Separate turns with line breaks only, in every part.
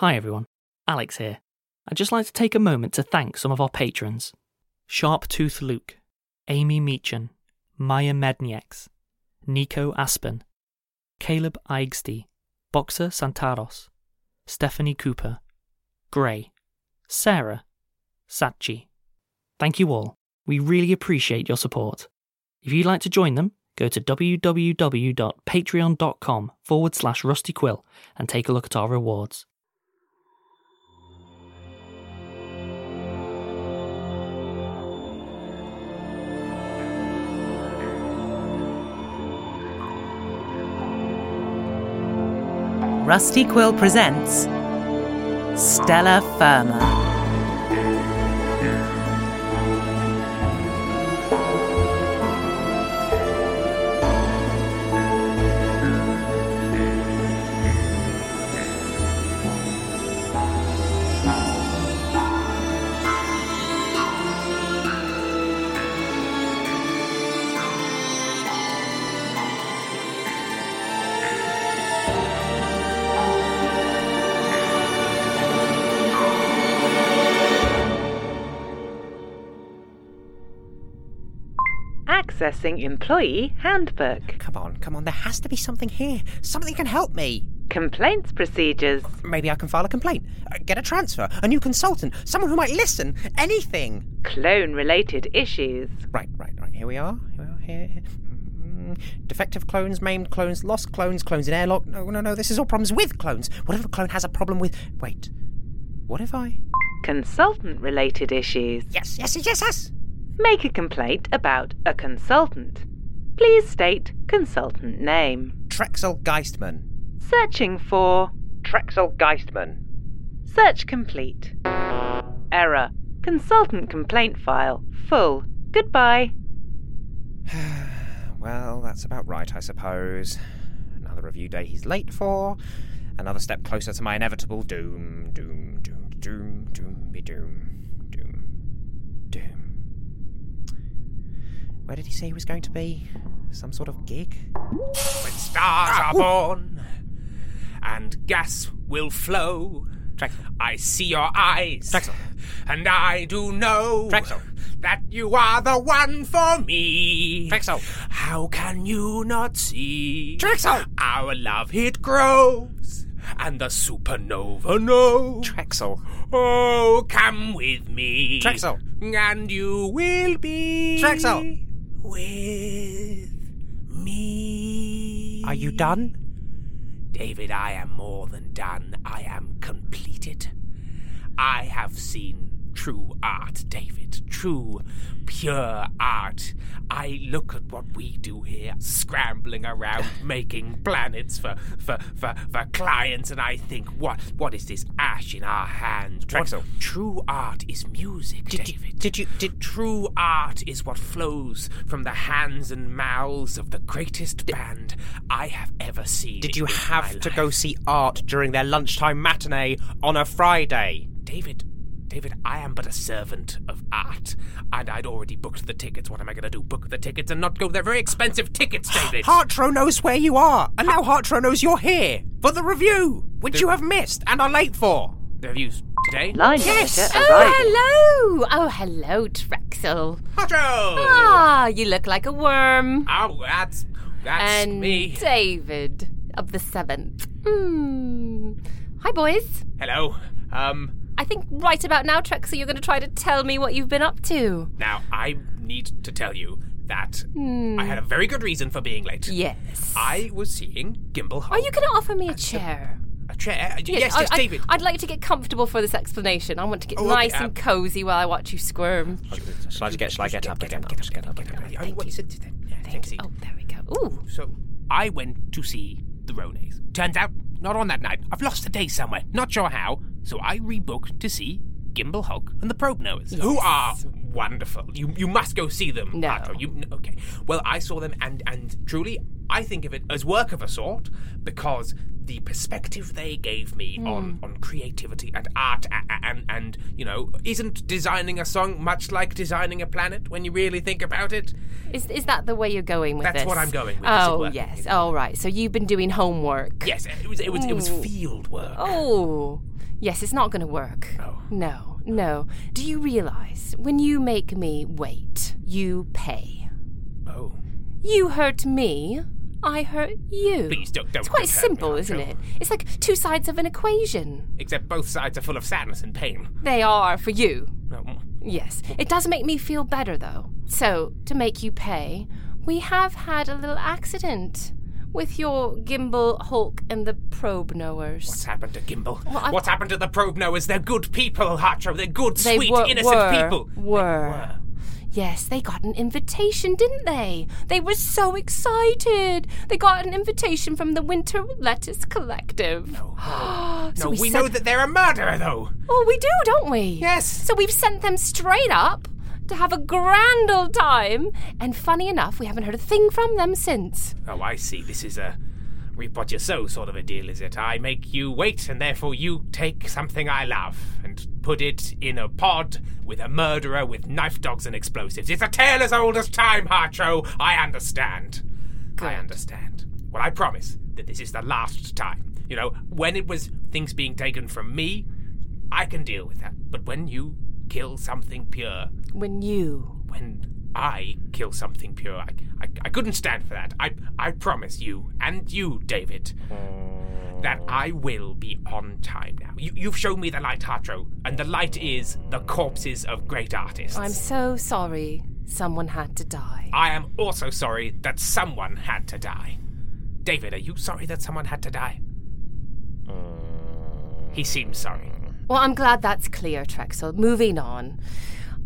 Hi everyone, Alex here. I'd just like to take a moment to thank some of our patrons Sharp Tooth Luke, Amy Meechan, Maya Mednieks, Nico Aspen, Caleb Eigsty, Boxer Santaros, Stephanie Cooper, Gray, Sarah, Satchi. Thank you all. We really appreciate your support. If you'd like to join them, go to www.patreon.com forward slash rustyquill and take a look at our rewards.
Rusty Quill presents Stellar Firma.
Accessing Employee Handbook.
Come on, come on, there has to be something here. Something can help me.
Complaints procedures.
Maybe I can file a complaint, uh, get a transfer, a new consultant, someone who might listen, anything.
Clone related issues.
Right, right, right. Here we are. Here we are. Here. here. Mm, Defective clones, maimed clones, lost clones, clones in airlock. No, no, no. This is all problems with clones. What if a clone has a problem with. Wait. What if I.
Consultant related issues.
Yes, yes, yes, yes.
Make a complaint about a consultant. Please state consultant name.
Trexel Geistman.
Searching for.
Trexel Geistman.
Search complete. Error. Consultant complaint file. Full. Goodbye.
well, that's about right, I suppose. Another review day he's late for. Another step closer to my inevitable doom, doom, doom, doom, doom, be doom, doom, doom. Where did he say he was going to be? Some sort of gig?
When stars ah, are born and gas will flow,
Trexel.
I see your eyes.
Trexel.
And I do know
Trexel.
that you are the one for me.
Trexel.
How can you not see?
Trexel.
Our love it grows. And the supernova knows.
Trexel.
Oh, come with me.
Trexel.
And you will be.
Trexel.
With me.
Are you done?
David, I am more than done. I am completed. I have seen true art, David. True, pure art. I look at what we do here, scrambling around, making planets for, for, for, for clients, and I think, what what is this ash in our hands? What-
Trexel.
true art is music,
Did you-
David.
did you- did-
True art is what flows from the hands and mouths of the greatest band I have ever seen.
Did you have to
life.
go see art during their lunchtime matinee on a Friday?
David, David, I am but a servant of art, and I'd already booked the tickets. What am I going to do? Book the tickets and not go? They're very expensive tickets, David.
Hartro knows where you are, and now Hartro knows you're here for the review, which
The-
you have missed and are late for.
The reviews today.
Line
Yes.
manager
Oh,
arriving.
hello! Oh, hello, Trexel.
Hartro!
Ah, you look like a worm.
Oh, that's that's
and
me.
David of the seventh. Hmm. Hi, boys.
Hello. Um.
I think right about now, Trexel, you're going to try to tell me what you've been up to.
Now I need to tell you that
Hmm.
I had a very good reason for being late.
Yes.
I was seeing Gimbal.
Are you going to offer me a chair?
a chair? Uh, yes,
I,
yes David.
I, would like to get comfortable for this explanation. I want to get
Oh, okay,
nice
uh,
and cozy while I watch you squirm.
Shall I get? Shall I get up?
Get
Get
up,
up?
get up,
get up.
get up, get up.
Thank
What
you.
is it? Yeah, take a.
Oh, there we go. Ooh.
So I went to see the Rones. Turns out, not on that night. I've lost a day somewhere. Not sure how. So I rebooked to see Gimbal Hulk and the Probe Knowers, who are wonderful. You you must go see them.
No.
Arto. You okay? Well, I saw them, and and truly, I think of it as work of a sort because the perspective they gave me hmm. on on creativity and art and, and and you know isn't designing a song much like designing a planet when you really think about it.
Is, is that the way you're going with it?
That's
this?
what I'm going with.
Oh, yes. All right. So you've been doing homework.
Yes, it was it was it was field work.
Oh, yes, it's not going to work.
Oh.
No, no. Do you realize when you make me wait, you pay?
Oh.
You hurt me, I hurt you.
Please don't- don't-
It's quite simple, isn't it? It's like two sides of an equation.
Except both sides are full of sadness and pain.
They are for you.
No.
Yes. It does make me feel better, though. So, to make you pay, we have had a little accident with your gimbal Hulk and the probe knowers.
What's happened to Gimbal?
Well,
What's happened to the probe knowers? They're good people, Hartro. They're good,
They
sweet,
were,
innocent
were,
people.
Were. Yes, they got an invitation, didn't they? They were so excited. They got an invitation from the Winter Lettuce Collective.
No,
So
no,
we
we
sent-
know that they're a murderer, though.
Oh, we do, don't we?
Yes.
So we've sent them straight up to have a grand old time, and funny enough, we haven't heard a thing from them since.
Oh, I see. This is a reap what you sow sort of a deal, is it? I make you wait, and therefore you take something I love and put it in a pod with a murderer with knife dogs and explosives. It's a tale as old as time, Hartro. I understand. I understand. Well, I promise that this is the last time. You know, when it was things being taken from me, I can deal with that. But when you kill something pure,
When you.
when I kill something pure, I, I, I couldn't stand for that. I, I promise you, and you, David, that I will be on time now. You, you've shown me the light, Hartro, and the light is the corpses of great artists.
I'm so sorry someone had to die.
I am also sorry that someone had to die. David, are you sorry that someone had to die? He seems sorry.
Well, I'm glad that's clear, Trexel. Moving on.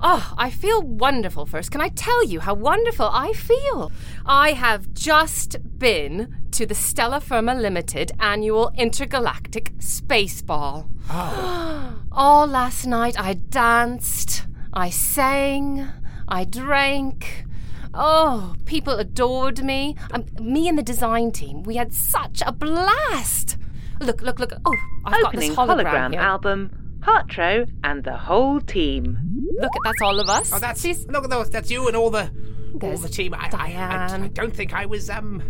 Oh, I feel wonderful first. Can I tell you how wonderful I feel? I have just been to the Stellar Firma Limited annual intergalactic space ball.
Oh.
All last night I danced, I sang, I drank. Oh, people adored me. Um, me and the design team, we had such a blast. Look, look, look. Oh, I've
Opening
got this hologram, here.
album, Hartro and the whole team.
Look, at that's all of us.
Oh, that's look at those. That's you and all the all the team. I, I, I, I don't think I was um.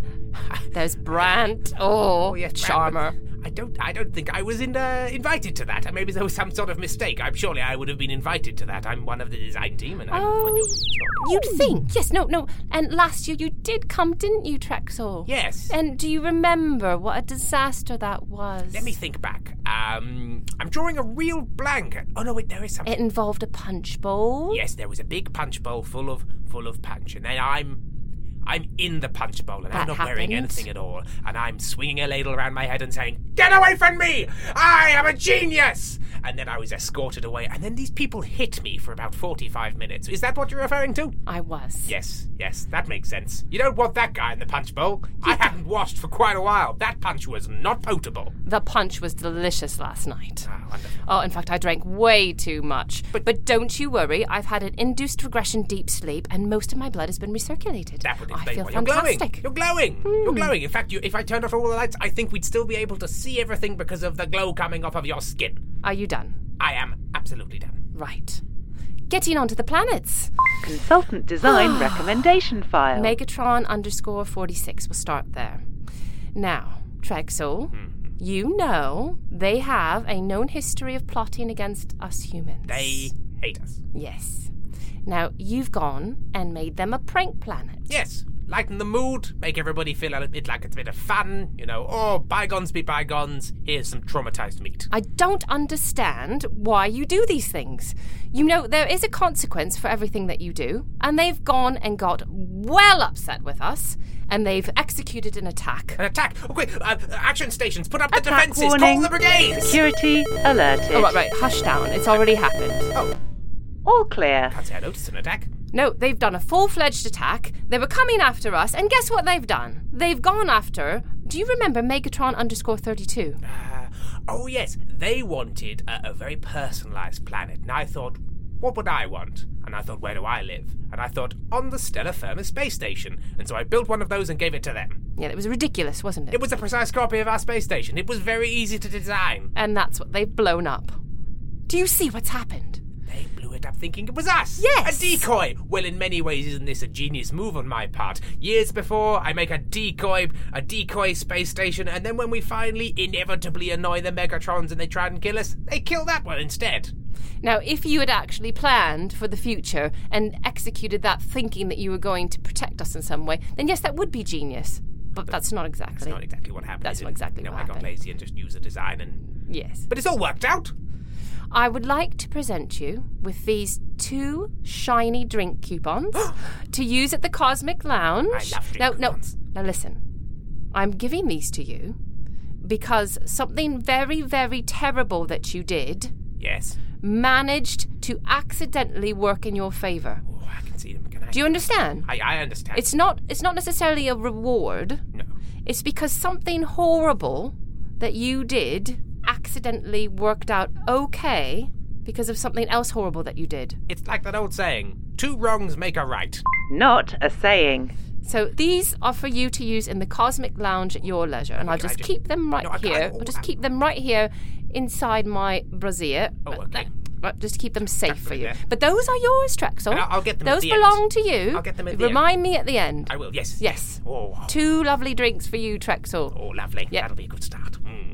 There's Brant. Oh,
yes, Brant,
charmer.
but I don't. I don't think I was in, uh, invited to that. Maybe there was some sort of mistake. I'm surely I would have been invited to that. I'm one of the design team, and I'm on your.
You'd think. Yes, no, no. And last year you did come, didn't you, Trexel?
Yes.
And do you remember what a disaster that was?
Let me think back. Um, I'm drawing a real blank. Oh no, wait, there is something.
It involved a punch bowl.
Yes, there was a big punch bowl full of full of punch, and then I'm I'm in the punch bowl, and I'm
That
not wearing anything at all, and I'm swinging a ladle around my head and saying, "Get away from me! I am a genius!" And then I was escorted away, and then these people hit me for about 45 minutes. Is that what you're referring to?
I was.
Yes, yes, that makes sense. You don't want that guy in the punch bowl. I hadn't washed for quite a while. That punch was not potable.
The punch was delicious last night.
Ah, wonderful.
Oh, in fact, I drank way too much. But, don't you worry, I've had an induced regression deep sleep, and most of my blood has been recirculated.
That would explain
feel
why you're glowing.
fantastic.
You're glowing. You're hmm. glowing. In fact, you, if I turned off all the lights, I think we'd still be able to see everything because of the glow coming off of your skin.
Are you done?
I am absolutely done.
Right. Getting onto the planets.
Consultant design recommendation file.
Megatron underscore 46. We'll start there. Now, Trexel, mm-hmm. you know they have a known history of plotting against us humans.
They hate us.
Yes. Now, you've gone and made them a prank planet.
Yes. Lighten the mood, make everybody feel a bit like it's a bit of fun. You know, oh, bygones be bygones. Here's some traumatized meat.
I don't understand why you do these things. You know, there is a consequence for everything that you do, and they've gone and got well upset with us, and they've executed an attack.
An attack! Oh, quick! Uh, action stations, put up the defenses!
warning.
Call the brigades!
Security alerted.
Oh, right, right, hush down. It's already happened.
Oh,
All clear.
can't say I noticed an attack.
No, they've done a full fledged attack. They were coming after us, and guess what they've done? They've gone after. Do you remember Megatron underscore 32?
Uh, oh, yes, they wanted a, a very personalized planet, and I thought, what would I want? And I thought, where do I live? And I thought, on the Stellar Firma space station. And so I built one of those and gave it to them.
Yeah, it was ridiculous, wasn't it?
It was a precise copy of our space station. It was very easy to design.
And that's what they've blown up. Do you see what's happened?
It up thinking it was us.
Yes.
A decoy. Well, in many ways, isn't this a genius move on my part? Years before, I make a decoy, a decoy space station, and then when we finally inevitably annoy the Megatrons and they try and kill us, they kill that one instead.
Now, if you had actually planned for the future and executed that thinking that you were going to protect us in some way, then yes, that would be genius. But that's not exactly.
That's not exactly what happened.
That's not exactly
you know,
what
I got lazy and just used a design, and
Yes.
but it's all worked out.
I would like to present you with these two shiny drink coupons to use at the Cosmic Lounge.
I love drink
no,
coupons.
no. Now listen. I'm giving these to you because something very, very terrible that you did
Yes.
managed to accidentally work in your favor.
Oh, I can see them. Can I?
Do you understand?
I, I understand.
It's not it's not necessarily a reward.
no.
It's because something horrible that you did accidentally worked out okay because of something else horrible that you did.
It's like that old saying: two wrongs make a right.
Not a saying.
So these are for you to use in the Cosmic Lounge at your leisure, and I'll just
just-
keep them right
No,
here.
oh,
I'll just keep them right here inside my brassiere.
Oh, okay.
Right, just keep them safe for you.
there.
But those are yours, Trexel.
I'll- I'll get them at
Those
the end.
belong to you.
I'll get them at the
Remind me at the end.
I will. Yes.
Yes.
Oh,
Two lovely drinks for you, Trexel.
oh, lovely.
Yeah.
That'll be a good start. Mm.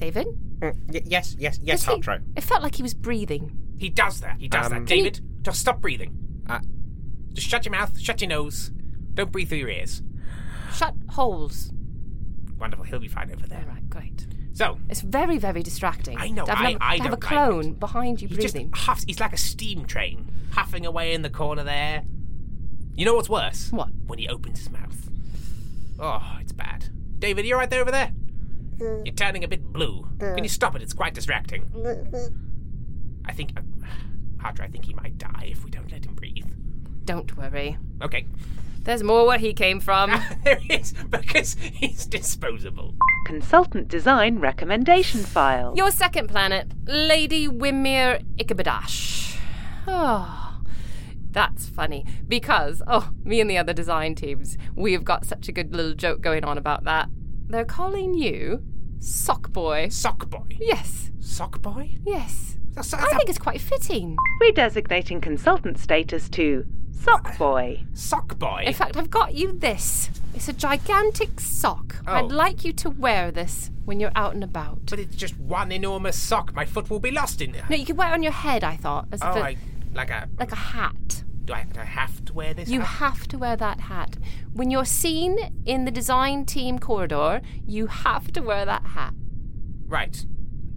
David?
Mm, y- yes, yes, yes,
Does he-
Hartro.
It felt like he was breathing.
He does that. He does
Um,
that. David, just stop breathing. Uh, just shut your mouth, shut your nose. Don't breathe through your ears.
Shut holes.
Wonderful. He'll be fine over there.
All right, great.
So,
It's very, very distracting.
I know,
To have,
I-
a-
I
to have a
don't like
clone behind you
he just
breathing.
huffs. He's like a steam train, huffing away in the corner there. You know what's worse?
What?
When he opens his mouth. Oh, it's bad. David, you alright there over there? Mm. You're turning a bit blue. Can you mm. stop it? It's quite distracting. Mm, I think. Uh, Hartro, I think he might die if we don't let him breathe.
Don't worry.
Okay.
There's more where he came from.
there is, because he's disposable.
Consultant design recommendation file.
Your second planet, Lady Wimir Ikabadash. Oh, ah, that's funny because, oh, me and the other design teams, we've got such a good little joke going on about that. They're calling you Sock Boy.
Sock Boy?
Yes.
Sock Boy?
Yes.
That's,
I think it's quite fitting.
Redesignating consultant status to Sock uh, Boy.
Sock Boy?
In fact, I've got you this. It's a gigantic sock.
Oh.
I'd like you to wear this when you're out and about.
But it's just one enormous sock. My foot will be lost in it.
No, you could wear it on your head, I thought. As
Oh,
the-
I, like a.
like a hat.
Do I, do I have to wear this?
You
hat?
have to wear that hat. When you're seen in the design team corridor, you have to wear that hat.
Right.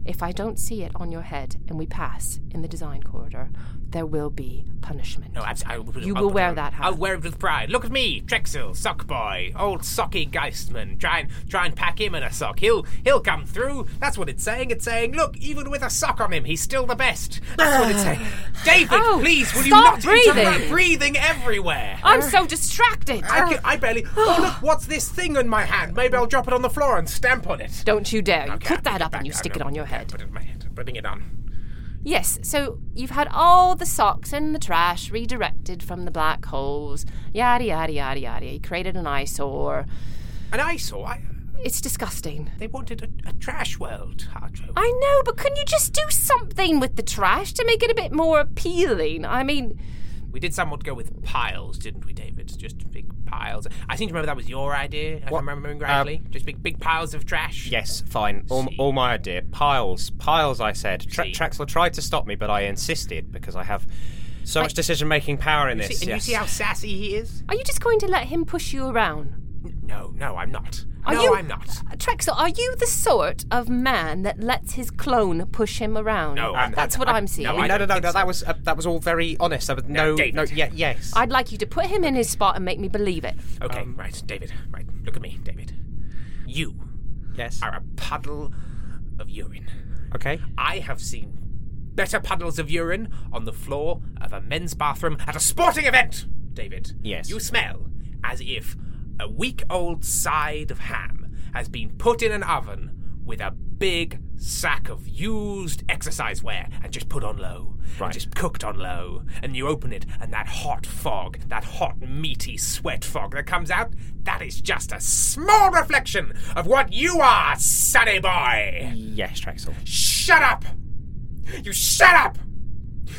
If I don't see it on your head and we pass in the design corridor, there will be punishment.
No, I
You
I'll
will wear that hat.
I'll wear it with pride. Look at me, Trexel, sock boy, old socky Geistman. Try and try and pack him in a sock. He'll he'll come through. That's what it's saying. It's saying, look, even with a sock on him, he's still the best. That's what it's saying. David,
Oh,
please, will you
stop
not
breathing.
interrupt breathing everywhere?
I'm so distracted.
I, can, I barely. Oh look, what's this thing in my hand? Maybe I'll drop it on the floor and stamp on it.
Don't you dare. You
Okay,
put that up and you stick it on your
Okay,
head.
Put it in my head. Putting it on.
Yes, so you've had all the socks in the trash redirected from the black holes. Yada, yada, yada, yada. You created an eyesore.
An eyesore? I,
It's disgusting.
They wanted a, a trash world, Hartro.
I know, but couldn't you just do something with the trash to make it a bit more appealing? I mean,
We did somewhat go with piles, didn't we, David? Just big piles. I seem to remember that was your idea, if
What?
I'm remembering correctly. Um, just big, big piles of trash.
Yes, fine. All, all my idea. Piles. Piles, I said. Tra- Trexel tried to stop me, but I insisted because I have so much decision making power in
You
this.
see, and
yes.
you see how sassy he is?
are you just going to let him push you around?
No, no, I'm not.
Are
no,
you,
I'm not.
Trexel, are you the sort of man that lets his clone push him around?
No, I'm-
that's what
I'm-
I'm seeing.
No, no, no, no, no, That was uh, that was all very honest. There was no,
David.
no, yeah, yes.
I'd like you to put him in his spot and make me believe it.
Okay,
Um,
right, David. Right, look at me, David. You
yes.
are a puddle of urine.
Okay.
I have seen better puddles of urine on the floor of a men's bathroom at a sporting event, David.
Yes.
You smell as if a week old side of ham has been put in an oven with a big sack of used exercise wear and just put on low.
Right.
And just cooked on low. And you open it, and that hot fog, that hot, meaty sweat fog that comes out, that is just a small reflection of what you are, sonny boy!
Yes, Trexel.
Shut up! You shut up!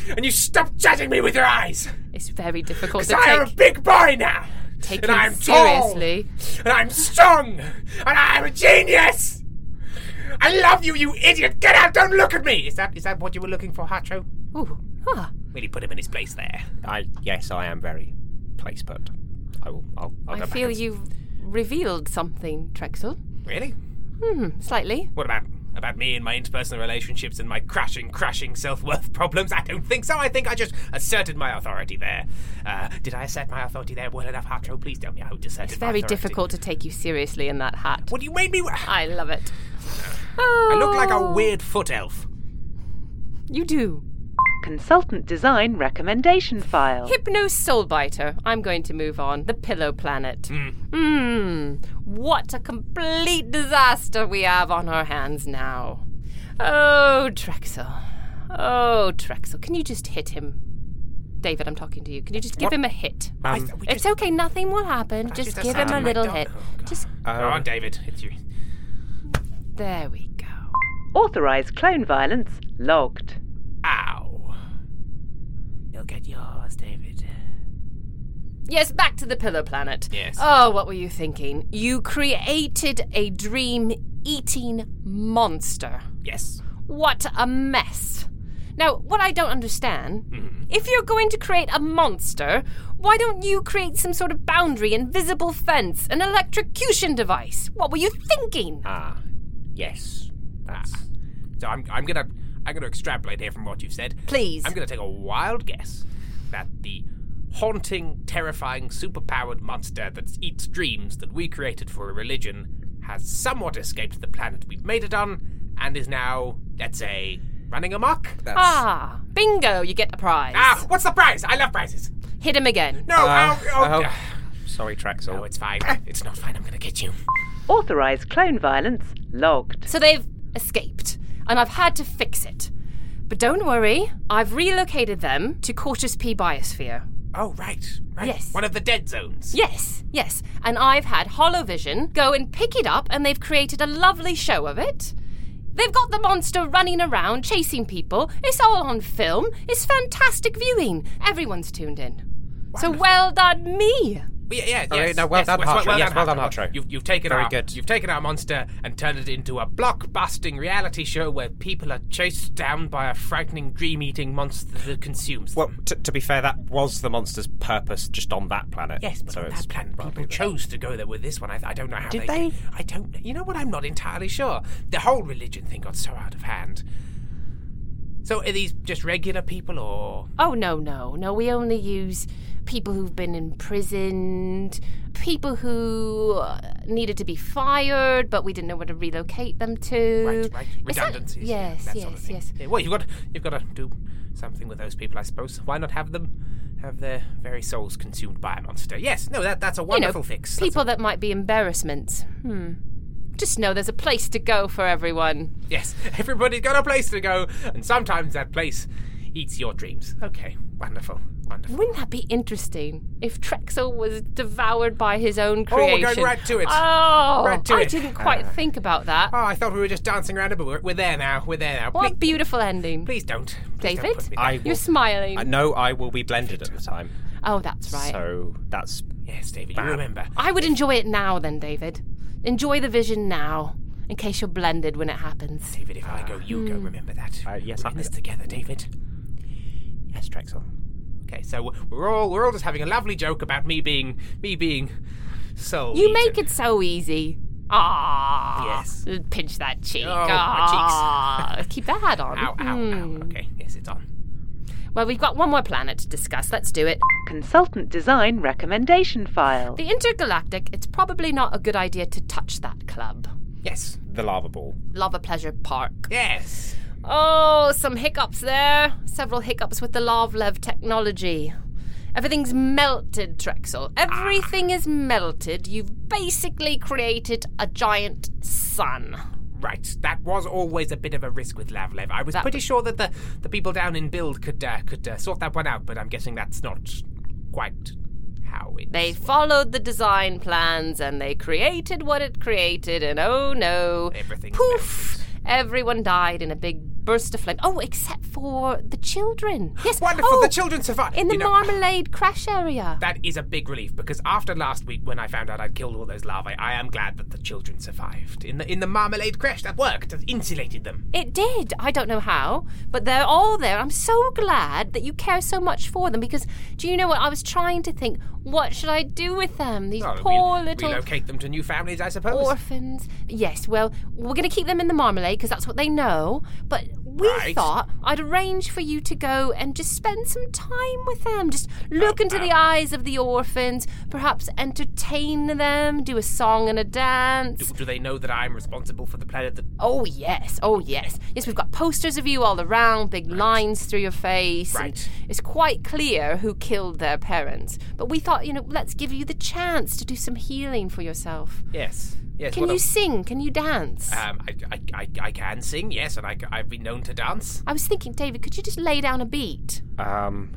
And you stop judging me with your eyes!
It's very difficult
Because
to
I am a big boy now! And I'm tall! And I'm strong! And I'm a genius! I love you, you idiot! Get out! Don't look at me! Is that is that what you were looking for, Hartro?
Ooh, ah.
Really put him in his place there.
I yes, I am very place put. I will. I'll, I'll
I feel you've revealed something, Trexel.
Really?
Hmm, slightly.
What about about me and my interpersonal relationships and my crashing, crashing self-worth problems? I don't think so. I think I just asserted my authority there. Uh, did I assert my authority there well enough, Hartro? Please tell me I asserted
It's very difficult to take you seriously in that hat.
What you made me? wear?
I love it.
I look like a
Oh.
weird foot elf.
You do.
Consultant design recommendation file.
Hypno Soulbiter. I'm going to move on. The Pillow Planet. Hmm. What a complete disaster we have on our hands now. Oh, Trexel. Oh, Trexel. Can you just hit him? David, I'm talking to you. Can you just give
What?
him a hit?
Um,
it's okay. Nothing will happen. Just
just
give him a little hit.
Oh, God.
Just
Go on, David. It's you.
there we go.
Authorized clone violence logged.
Ow. You'll get yours, David.
Yes, back to the Pillow Planet.
Yes.
Oh, what were you thinking? You created a dream eating monster.
Yes.
What a mess. Now, what I don't understand,
Mm-hmm.
if you're going to create a monster, why don't you create some sort of boundary, invisible fence, an electrocution device? What were you thinking?
Ah, yes. That's. So I'm, I'm gonna I'm gonna extrapolate here from what you've said.
Please.
I'm gonna take a wild guess that the haunting, terrifying, superpowered monster that eats dreams that we created for a religion has somewhat escaped the planet we've made it on and is now, let's say, running amok. That's...
Ah, bingo, you get the prize.
Ah, what's the prize? I love prizes.
Hit him again.
No,
Uh,
oh, oh,
oh. Sorry, Trexel.
No, it's fine. It's not fine. I'm gonna get you.
Authorized clone violence logged.
So they've escaped, and I've had to fix it. But don't worry, I've relocated them to Cautious P Biosphere.
Oh, right, right.
Yes.
One of the dead zones.
Yes, yes. And I've had Holovision go and pick it up, and they've created a lovely show of it. They've got the monster running around, chasing people. It's all on film. It's fantastic viewing. Everyone's tuned in. So well done, me.
Yeah, yeah,
Okay,
yes,
no, well
yes,
done,
well,
Hartro.
well
Yes,
done,
well done,
Hartro.
Hartro.
You've, you've taken
Very
our,
good.
You've taken our monster and turned it into a blockbusting reality show where people are chased down by a frightening, dream-eating monster that consumes them.
Well, t- to be fair, that was the monster's purpose just on that planet.
Yes, but
so
on that planet, people
the-
chose to go there with this one. I, I don't know how
Did
they.
they?
I don't. You know what? I'm not entirely sure. The whole religion thing got so out of hand. So are these just regular people, or
Oh, no, no, no. We only use people who've been imprisoned, people who uh, needed to be fired, but we didn't know where to relocate them to.
right, right,
Is that-
redundancies?
yes,
that
yes,
sort of
yes.
Yeah, well, you've got you've got to do something with those people, I suppose. Why not have them have their very souls consumed by a monster? Yes, no, that that's a wonderful
you know,
fix. That's
People that might be embarrassments. Hmm. Just know there's a place to go for everyone.
Yes, everybody's got a place to go, and sometimes that place eats your dreams. Okay, wonderful.
Wouldn't that be interesting if Trexel was devoured by his own creation?
Oh, we're going right to it.
Oh,
Right to
I
it.
didn't quite
Uh,
think about that.
Oh, I thought we were just dancing around it, but we're, we're there now. We're there now.
what a
Please,
beautiful ending.
please don't. Please don't
David,
I will-
you're smiling.
I know I will be blended at the time.
Oh, that's right.
So that's
Yes, David, you remember.
I would enjoy it now, then, David. Enjoy the vision now, in case you're blended when it happens.
David, if I go, you go. Remember that.
Uh, yes,
we're
I-
in this together, David.
yes, Trexel.
Okay, so we're all we're all just having a lovely joke about me being me being so.
You make it so easy. Ah,
Yes.
Pinch that cheek.
Oh, my
Ah, Keep that hat on.
Ow, ow,
Hmm.
ow. Okay, yes, it's on.
Well, we've got one more planet to discuss. Let's do it.
Consultant design recommendation file.
The Intergalactic, it's probably not a good idea to touch that club.
Yes.
The lava ball.
Lava Pleasure Park.
Yes.
Oh, some hiccups there. Several hiccups with the Lavlev technology. Everything's melted, Trexel. Everything is melted. You've basically created a giant sun.
Right, that was always a bit of a risk with Lavlev. I was
That-
pretty sure that the, the people down in Build could uh, could uh, sort that one out, but I'm guessing that's not quite how it.
They followed the design plans and they created what it created, and oh no.
Everything.
Poof! Everyone died in a big burst of flame. Oh, except for the children. Yes.
Wonderful,
oh,
the children survived.
In the
You know-
marmalade crash area.
That is a big relief because after last week, when I found out I'd killed all those larvae, I am glad that the children survived. In the in the marmalade crash, that worked. It insulated them.
It did. I don't know how, but they're all there. I'm so glad that you care so much for them because do you know what? I was trying to think, what should I do with them? These
Well,
poor
re-
little
relocate them to new families, I suppose.
orphans. Yes, well, we're going to keep them in the marmalade because that's what they know. But we
Right.
thought I'd arrange for you to go and just spend some time with them. Just look into the eyes of the orphans, perhaps entertain them, do a song and a dance.
do, do they know that I'm responsible for the planet that?
Oh yes, oh yes. Yes, we've got posters of you all around, big lines through your face.
Right.
It's quite clear who killed their parents. But we thought, you know, let's give you the chance to do some healing for yourself.
Yes. Yes.
Can
what
you
a-
sing? Can you dance?
Um, I, I, I, I can sing, yes, and I, I've been known to dance.
I was thinking, David, could you just lay down a beat?
Um.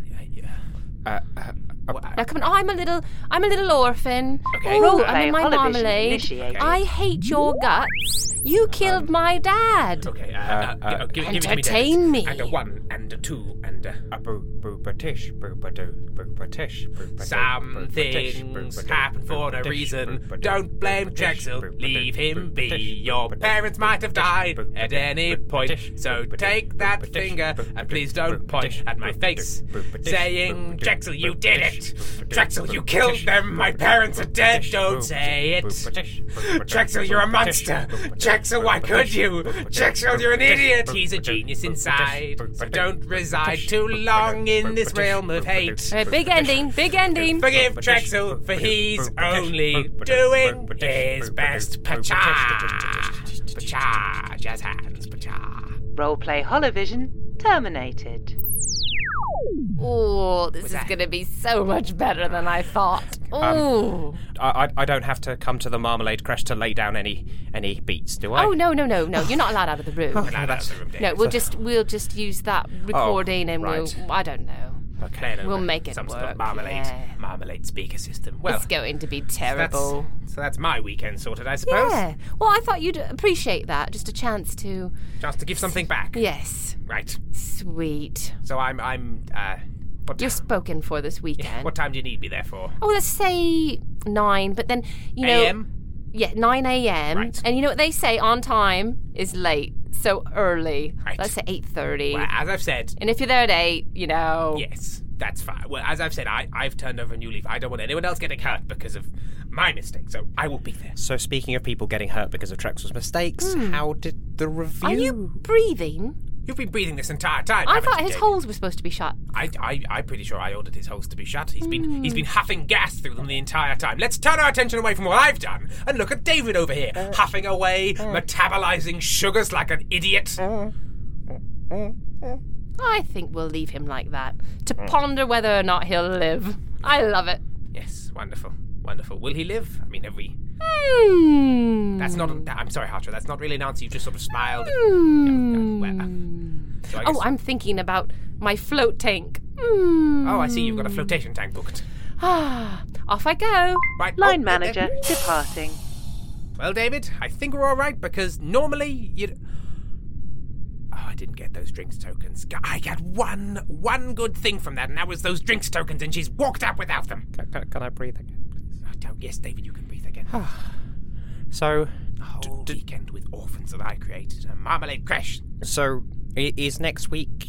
Uh, uh,
Now come on, I'm a little, I'm a little orphan.
Okay.
Oh,
Role
I'm in my
television
marmalade.
initiated.
I hate your guts. You killed my dad.
Okay, uh, uh, uh, give, give me,
Entertain me.
And a one, and a two, and a...
A boo boo British boo ba boo British boo ba
Some
British, boo
things happen for a reason.
boo ba doo,
Don't blame
British,
Drexel.
boo ba doo,
Leave him be. Your
boo ba doo,
parents might have died at any point. So
boo ba doo,
take that finger and please don't point at my face,
British, boo British,
saying,
boo
Drexel, you did
British,
it. Drexel, you killed them. My parents are dead. Don't say it.
British,
Drexel, you're a monster.
boo
Drexel, why could you?
boo
Drexel, you're an idiot. He's a genius inside. So don't reside too long in this realm of hate.
British,
All right, big ending, big ending.
Forgive Drexel, for he's only doing his best. Pacha! Pacha! Jazz hands, pacha.
Roleplay Holovision terminated.
Oh, this is going to be so much better than I thought. Oh.
I, I I don't have to come to the marmalade crash to lay down any any beats, do I?
Oh no no no no! You're not allowed out of the room.
Okay, that's
No, we'll just we'll just use that oh, recording and
Oh, right.
we'll I don't know.
No,
We'll make it
some
work.
sort of marmalade,
yeah.
marmalade speaker system. Well,
it's going to be
so that's-
terrible.
So that's, my weekend sorted, I suppose.
Yeah. Well, I thought you'd appreciate that. Just a chance to.
Just to give something back.
Yes.
Right.
Sweet.
So I'm I'm uh. What
You're spoken for this weekend.
What time do you need me there for?
Oh, let's say nine, but then you know.
AM?
Yeah, nine a.m.
Right.
And you know what they say? On time is late, so early.
Right.
Let's say eight thirty.
Well, as I've said,
And if you're there at eight, you know.
yes, that's fine. Well, as I've said, I I've turned over a new leaf. I don't want anyone else getting hurt because of my mistake. So I will be there.
So speaking of people getting hurt because of Trexel's mistakes,
Hmm.
how did the review?
Are you breathing?
You've been breathing this entire time.
I
haven't
thought
you,
his holes were supposed to be shut.
I, I, I'm pretty sure I ordered his holes to be shut. He's been he's been huffing gas through them the entire time. Let's turn our attention away from what I've done and look at David over here,
Uh.
huffing away, uh. metabolizing sugars like an idiot.
Uh, uh, I think we'll leave him like that to ponder whether or not he'll live. I love it.
Yes, wonderful, wonderful. Will he live? I mean, have we?
Hmm.
That's not. I'm sorry, Hartro. That's not really an answer. You just sort of smiled.
Hmm.
Well, uh, so
Oh, I'm thinking about my float tank Hmm.
Oh, I see you've got a flotation tank booked.
Ah, off I go.
Right.
Line
oh,
manager departing.
Well, David, I think we're all right because normally you'd. Oh, I didn't get those drinks tokens. I got one, one good thing from that, and that was those drinks tokens, and she's walked out without them.
Can, can, can I breathe again, please?
Oh, yes, David, you can breathe again.
So,
a whole weekend with orphans that I created, a marmalade crash.
so i- is next week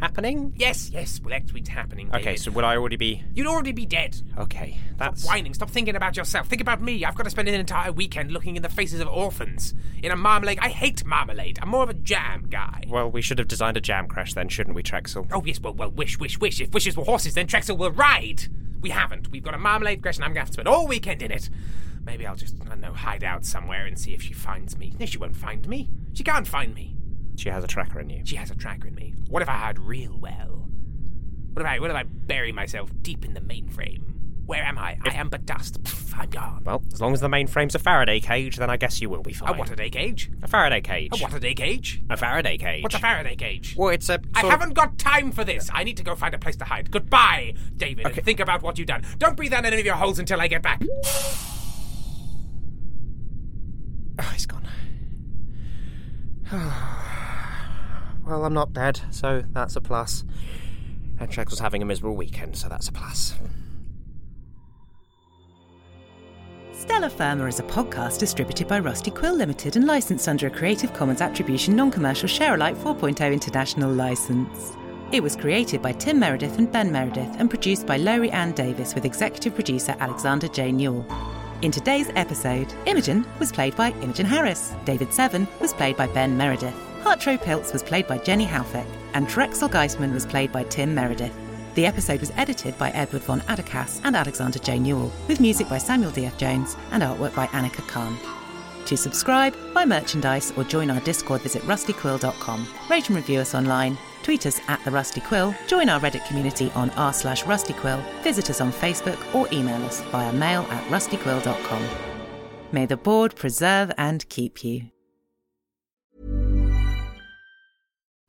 happening?
Yes, yes, well, next week's happening.
Okay,
David.
so would I already be?
You'd already be dead.
Okay, that's
Stop whining. Stop thinking about yourself. Think about me. I've got to spend an entire weekend looking in the faces of orphans in a marmalade. I hate marmalade. I'm more of a jam guy.
Well, we should have designed a jam crash then, shouldn't we, Trexel?
Oh yes, well, well, wish, wish, wish. If wishes were horses, then Trexel will ride. We haven't. We've got a marmalade crash, and I'm going to have to spend all weekend in it. Maybe I'll just, I don't know, hide out somewhere and see if she finds me. No, she won't find me. She can't find me.
She has a tracker in you.
She has a tracker in me. What if I hide real well? What if I, what if I bury myself deep in the mainframe? Where am I? I am but dust. Pff, I'm gone.
Well, as long as the mainframe's a Faraday cage, then I guess you will be fine.
A what a day cage?
A Faraday cage.
A what a day cage?
A Faraday cage.
What's a Faraday cage?
Well, it's a.
I
of-
haven't got time for this. I need to go find a place to hide. Goodbye, David, and think about what you've done. Don't breathe down any of your holes until I get back.
Oh, he's gone. well, I'm not dead, so that's a plus. And Trex was having a miserable weekend, so that's a plus.
Stellar Firma is a podcast distributed by Rusty Quill Limited and licensed under a Creative Commons Attribution Non Commercial Sharealike 4.0 international license. It was created by Tim Meredith and Ben Meredith and produced by Lowri Ann Davies with executive producer Alexander J. Newall. In today's episode, Imogen was played by Imogen Harris, David Seven was played by Ben Meredith, Hartro Piltz was played by Jenny Halfeck, and Trexel Geistman was played by Tim Meredith. The episode was edited by Edward von Adekas and Alexander J. Newall, with music by Samuel D.F. Jones and artwork by Annika Khan. To subscribe, buy merchandise, or join our Discord, visit rustyquill.com. Rate and review us online. Tweet us at the Rusty Quill. Join our Reddit community on r slash rustyquill. Visit us on Facebook or email us via mail at rustyquill.com. May the board preserve and keep you.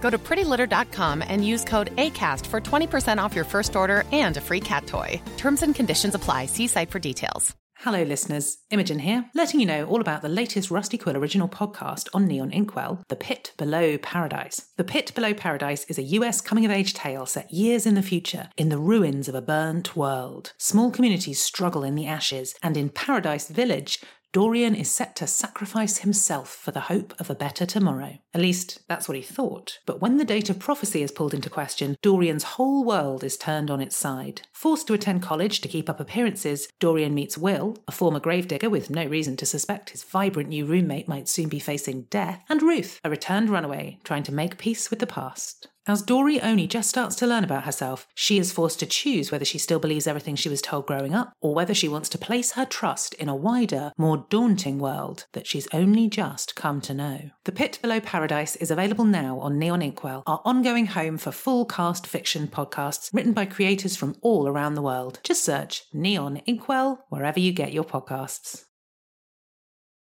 Go to prettylitter.com and use code ACAST for 20% off your first order and a free cat toy. Terms and conditions apply. See site for details.
Hello, listeners. Imogen here, letting you know all about the latest Rusty Quill original podcast on Neon Inkwell, The Pit Below Paradise. The Pit Below Paradise is a US coming of age tale set years in the future in the ruins of a burnt world. Small communities struggle in the ashes, and in Paradise Village, Dorian is set to sacrifice himself for the hope of a better tomorrow. At least, that's what he thought. But when the date of prophecy is pulled into question, Dorian's whole world is turned on its side. Forced to attend college to keep up appearances, Dorian meets Will, a former gravedigger with no reason to suspect his vibrant new roommate might soon be facing death, and Ruth, a returned runaway trying to make peace with the past. As Dory only just starts to learn about herself, she is forced to choose whether she still believes everything she was told growing up or whether she wants to place her trust in a wider, more daunting world that she's only just come to know. The Pit Below Paradise is available now on Neon Inkwell, our ongoing home for full cast fiction podcasts written by creators from all around the world. Just search Neon Inkwell wherever you get your podcasts.